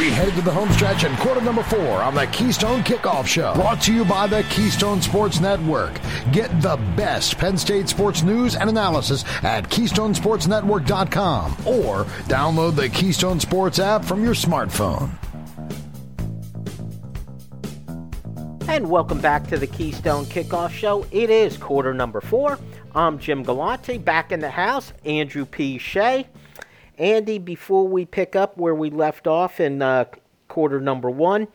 We head to the home stretch in quarter number four on the Keystone Kickoff Show. Brought to you by the Keystone Sports Network. Get the best Penn State sports news and analysis at KeystonesportsNetwork.com or download the Keystone Sports app from your smartphone. And welcome back to the Keystone Kickoff Show. It is quarter number four. I'm Jim Galante, back in the house. Andrew P. Shea. Andy, before we pick up where we left off in uh, quarter number one,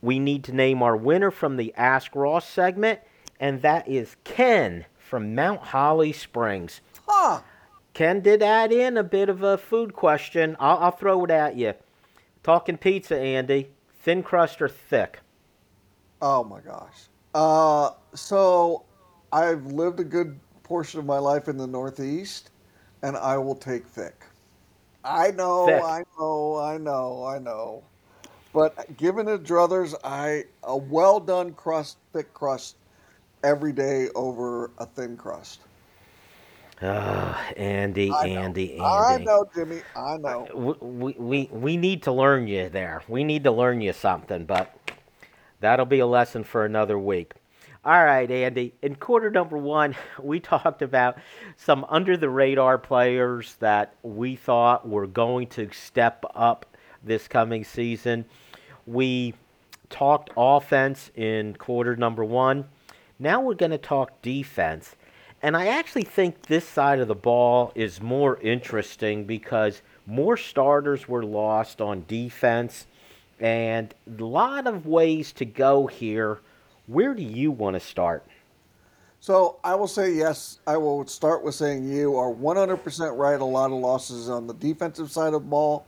we need to name our winner from the Ask Ross segment, and that is Ken from Mount Holly Springs. Huh. Ken did add in a bit of a food question. I'll, I'll throw it at you. Talking pizza, Andy. Thin crust or thick? Oh my gosh. Uh, so I've lived a good portion of my life in the Northeast, and I will take thick. I know, Thick. I know, I know, I know. But given the druthers, I a well done crust, thick crust, every day over a thin crust. Ah, Andy, I. Andy, Andy. I know, Jimmy. I know. we, we, we need to learn you there. We need to learn you something, but that'll be a lesson for another week. All right, Andy. In quarter number one, we talked about some under the radar players that we thought were going to step up this coming season. We talked offense in quarter number one. Now we're going to talk defense. And I actually think this side of the ball is more interesting because more starters were lost on defense and a lot of ways to go here. Where do you want to start? So I will say yes. I will start with saying you are 100% right. A lot of losses on the defensive side of the ball,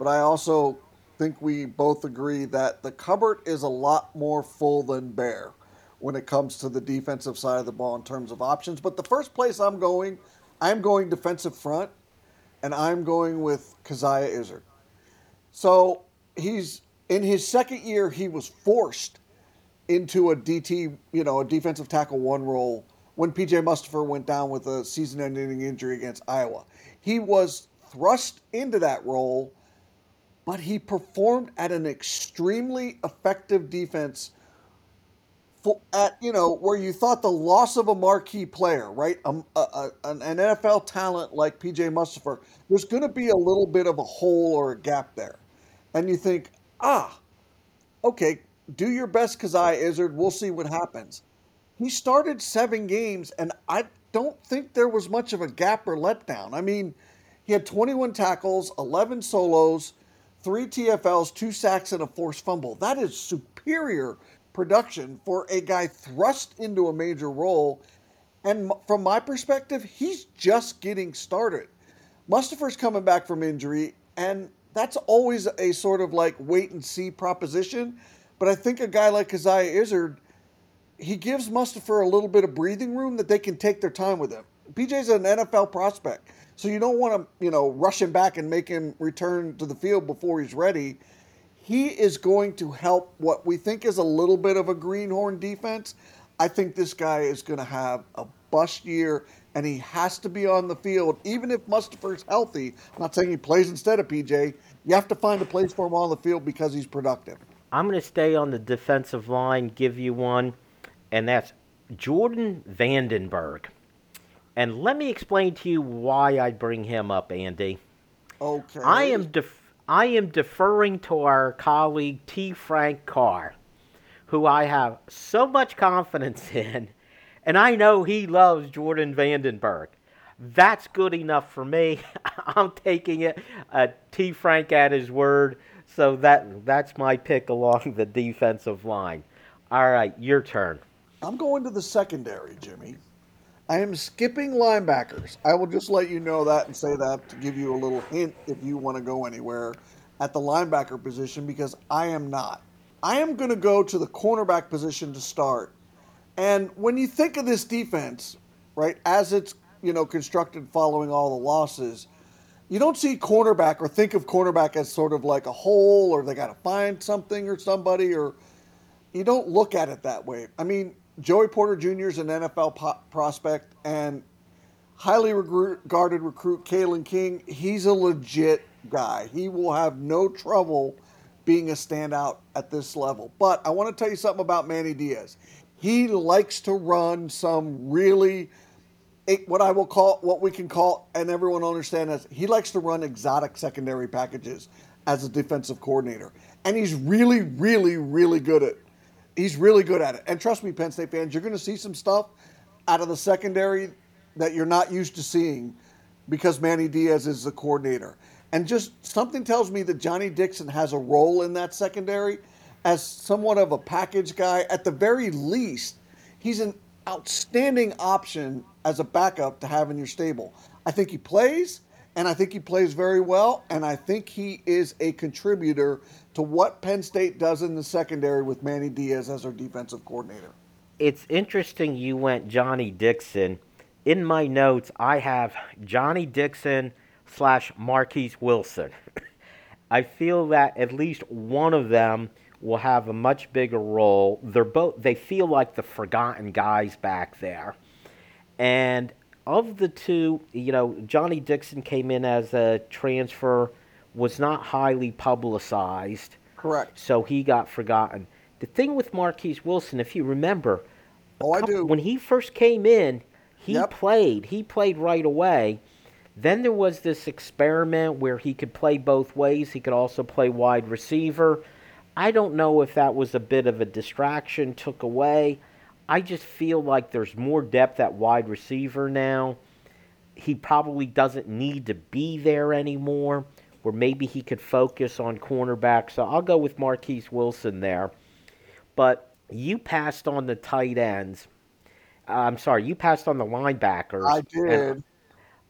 but I also think we both agree that the cupboard is a lot more full than bare when it comes to the defensive side of the ball in terms of options. But the first place I'm going, I'm going defensive front, and I'm going with Coziahr Izzard. So he's in his second year, he was forced into a DT, you know, a defensive tackle one role when PJ Mustipher went down with a season-ending injury against Iowa. He was thrust into that role, but he performed at an extremely effective defense. For, at you know where you thought the loss of a marquee player, right, um, a, a, an NFL talent like PJ Mustipher, there's going to be a little bit of a hole or a gap there, and you think, ah, okay, do your best, Coziahr Izzard. We'll see what happens. He started seven games, and I don't think there was much of a gap or letdown. I mean, he had 21 tackles, 11 solos, three TFLs, two sacks, and a forced fumble. That is superior production for a guy thrust into a major role. And from my perspective, he's just getting started. Mustipher's coming back from injury, and that's always a sort of like wait and see proposition. But I think a guy like Coziahr Izzard, he gives Mustipher a little bit of breathing room that they can take their time with him. PJ's an NFL prospect, so you don't want to, you know, rush him back and make him return to the field before he's ready. He is going to help what we think is a little bit of a greenhorn defense. I think this guy is going to have a bust year, and he has to be on the field, even if Mustipher's healthy. I'm not saying he plays instead of PJ. You have to find a place for him on the field because he's productive. I'm going to stay on the defensive line, give you one, and that's Jordan van den Berg. And let me explain to you why I bring him up, Andy. Okay. I am def- I am deferring to our colleague T. Frank Carr, who I have so much confidence in, and I know he loves Jordan van den Berg. That's good enough for me. I'm taking it uh, T. Frank at his word. So that that's my pick along the defensive line. All right, your turn. I'm going to the secondary, Jimmy. I am skipping linebackers. I will just let you know that and say that to give you a little hint if you want to go anywhere at the linebacker position because I am not. I am going to go to the cornerback position to start. And when you think of this defense, right, as it's, you know, constructed following all the losses, you don't see cornerback or think of cornerback as sort of like a hole or they got to find something or somebody or you don't look at it that way. I mean, Joey Porter Jr. is an NFL po- prospect and highly regarded recruit Kalen King. He's a legit guy. He will have no trouble being a standout at this level. But I want to tell you something about Manny Diaz. He likes to run some really what I will call what we can call and everyone will understand as he likes to run exotic secondary packages as a defensive coordinator. And he's really really really good at he's really good at it. And trust me Penn State fans, you're going to see some stuff out of the secondary that you're not used to seeing because Manny Diaz is the coordinator. And just something tells me that Johnny Dixon has a role in that secondary as somewhat of a package guy. At the very least, he's an outstanding option as a backup to have in your stable. I think he plays, and I think he plays very well, and I think he is a contributor to what Penn State does in the secondary with Manny Diaz as our defensive coordinator. It's interesting you went Johnny Dixon. In my notes, I have Johnny Dixon slash Marquise Wilson. I feel that at least one of them will have a much bigger role. They're both they feel like the forgotten guys back there. And of the two, you know, Johnny Dixon came in as a transfer, was not highly publicized. Correct. So he got forgotten. The thing with Marquise Wilson, if you remember, oh, couple, I do. When he first came in, he yep. played. He played right away. Then there was this experiment where he could play both ways. He could also play wide receiver. I don't know if that was a bit of a distraction, took away. I just feel like there's more depth at wide receiver now. He probably doesn't need to be there anymore, where maybe he could focus on cornerback. So I'll go with Marquise Wilson there. But you passed on the tight ends. Uh, I'm sorry, you passed on the linebackers. I did.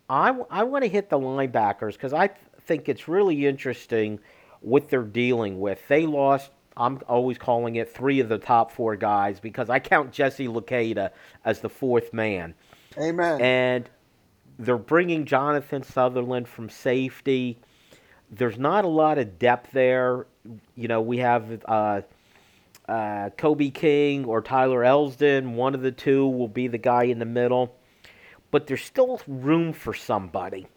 I, I want to hit the linebackers because I th- think it's really interesting what they're dealing with. They lost, I'm always calling it three of the top four guys because I count Jesse Luketa as the fourth man. Amen. And they're bringing Jonathan Sutherland from safety. There's not a lot of depth there. You know, we have uh, uh, Kobe King or Tyler Elsdon. One of the two will be the guy in the middle but there's still room for somebody.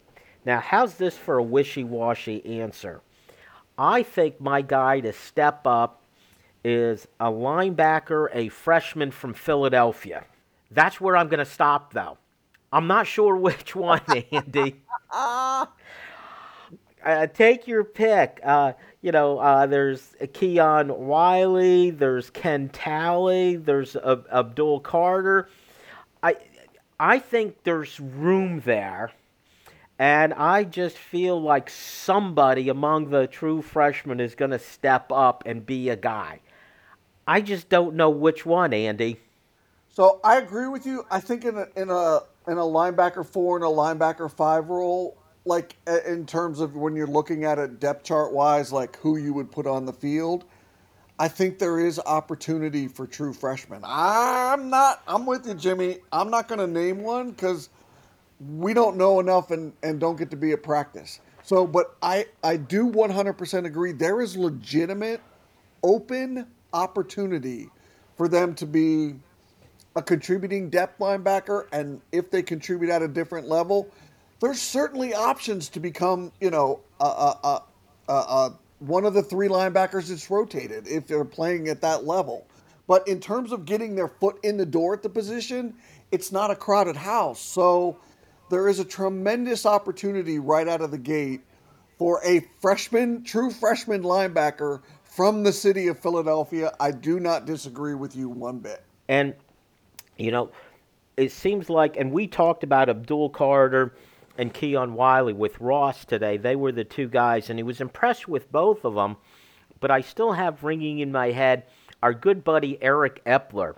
Now, how's this for a wishy washy answer? I think my guy to step up is a linebacker, a freshman from Philadelphia. That's where I'm going to stop, though. I'm not sure which one, Andy. uh, take your pick. Uh, you know, uh, there's Keon Wiley, there's Ken Talley, there's Abdul Carter. I I think there's room there. And I just feel like somebody among the true freshmen is going to step up and be a guy. I just don't know which one, Andy. So I agree with you. I think in a in a in a linebacker four and a linebacker five role, like in terms of when you're looking at it depth chart wise, like who you would put on the field. I think there is opportunity for true freshmen. I'm not. I'm with you, Jimmy. I'm not going to name one because we don't know enough and, and don't get to be at practice. So, but I I do 100% agree. There is legitimate, open opportunity for them to be a contributing depth linebacker, and if they contribute at a different level, there's certainly options to become, you know, a, a, a, a one of the three linebackers that's rotated if they're playing at that level. But in terms of getting their foot in the door at the position, it's not a crowded house. So there is a tremendous opportunity right out of the gate for a freshman, true freshman linebacker from the city of Philadelphia. I do not disagree with you one bit. And, you know, it seems like, and we talked about Abdul Carter and Keon Wiley with Ross today. They were the two guys, and he was impressed with both of them. But I still have ringing in my head our good buddy Eric Epler.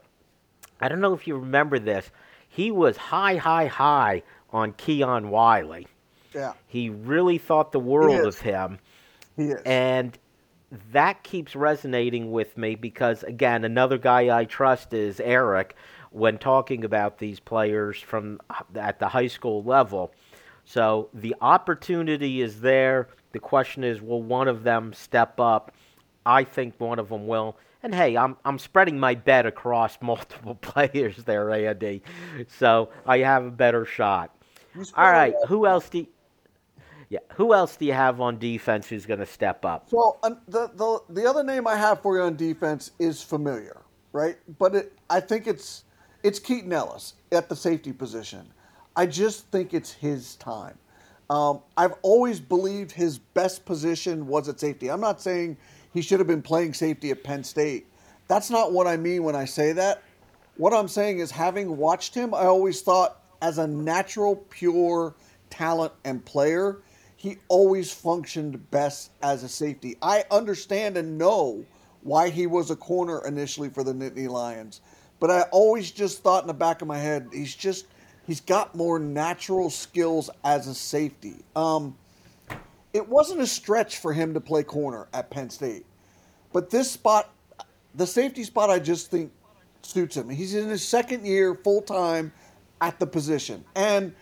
I don't know if you remember this. He was high, high, high on Keon Wiley. Yeah. He really thought the world of him. He is. And that keeps resonating with me because, again, another guy I trust is Eric when talking about these players from at the high school level. So the opportunity is there. The question is, will one of them step up? I think one of them will. And hey, I'm I'm spreading my bet across multiple players there, Andy. So I have a better shot. All right, who else do? You, Yeah. Who else do you have on defense who's going to step up? Well, uh, the, the the other name I have for you on defense is familiar, right? But it, I think it's it's Keaton Ellis at the safety position. I just think it's his time. Um, I've always believed his best position was at safety. I'm not saying he should have been playing safety at Penn State. That's not what I mean when I say that. What I'm saying is, having watched him, I always thought as a natural, pure talent and player, he always functioned best as a safety. I understand and know why he was a corner initially for the Nittany Lions, but I always just thought in the back of my head, he's just he's got more natural skills as a safety. Um, it wasn't a stretch for him to play corner at Penn State, but this spot, the safety spot, I just think suits him. He's in his second year full time at the position, and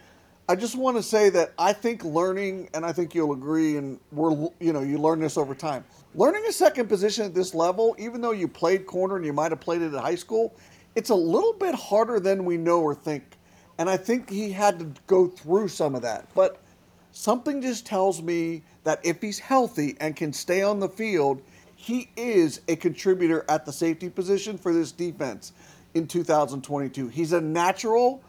I just want to say that I think learning, and I think you'll agree, and we're you know you learn this over time. Learning a second position at this level, even though you played corner and you might have played it at high school, it's a little bit harder than we know or think. And I think he had to go through some of that. But something just tells me that if he's healthy and can stay on the field, he is a contributor at the safety position for this defense in 2022. He's a natural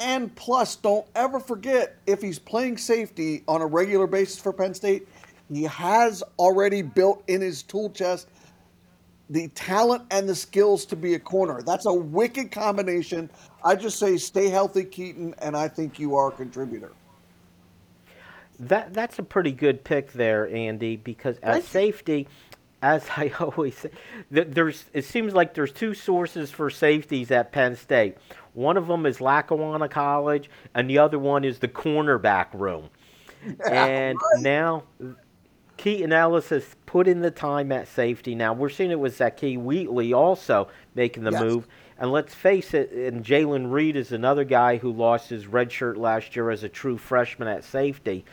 and plus, don't ever forget if he's playing safety on a regular basis for Penn State, he has already built in his tool chest the talent and the skills to be a corner. That's a wicked combination. I just say stay healthy, Keaton, and I think you are a contributor. That that's a pretty good pick there, Andy, because at safety, as I always say, there's it seems like there's two sources for safeties at Penn State. One of them is Lackawanna College, and the other one is the cornerback room. And right. now Keaton Ellis has put in the time at safety. Now we're seeing it with Zakee Wheatley also making the yes. move. And let's face it, and Jaylen Reed is another guy who lost his red shirt last year as a true freshman at safety.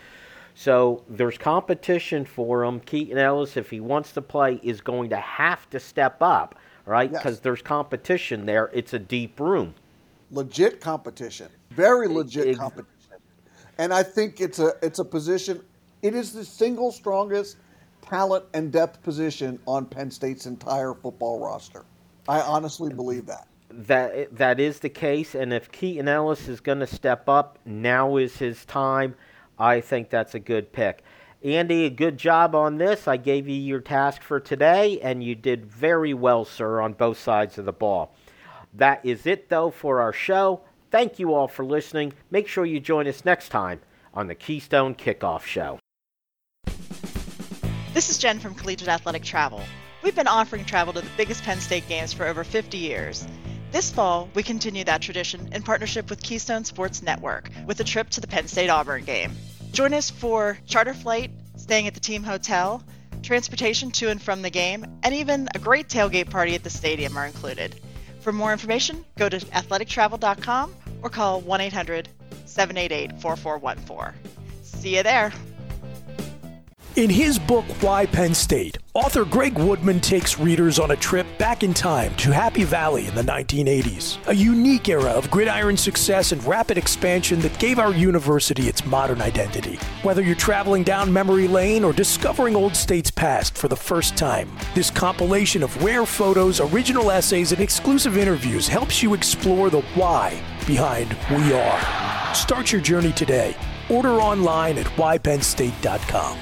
So there's competition for him. Keaton Ellis, if he wants to play, is going to have to step up, right? Because yes. there's competition there. It's a deep room legit competition, very legit it, competition. And I think it's a it's a position. It is the single strongest talent and depth position on Penn State's entire football roster. I honestly believe that. That that is the case, and if Keaton Ellis is going to step up, now is his time. I think that's a good pick. Andy, a good job on this. I gave you your task for today, and you did very well, sir, on both sides of the ball. That is it, though, for our show. Thank you all for listening. Make sure you join us next time on the Keystone Kickoff Show. This is Jen from Collegiate Athletic Travel. We've been offering travel to the biggest Penn State games for over 50 years. This fall, we continue that tradition in partnership with Keystone Sports Network with a trip to the Penn State Auburn game. Join us for charter flight, staying at the team hotel, transportation to and from the game, and even a great tailgate party at the stadium are included. For more information, go to athletictravel.com or call 1 800 788 4414. See you there. In his book, Why Penn State, author Greg Woodman takes readers on a trip back in time to Happy Valley in the 1980s, a unique era of gridiron success and rapid expansion that gave our university its modern identity. Whether you're traveling down memory lane or discovering old state's past for the first time, this compilation of rare photos, original essays, and exclusive interviews helps you explore the why behind We Are. Start your journey today. Order online at whypennstate.com.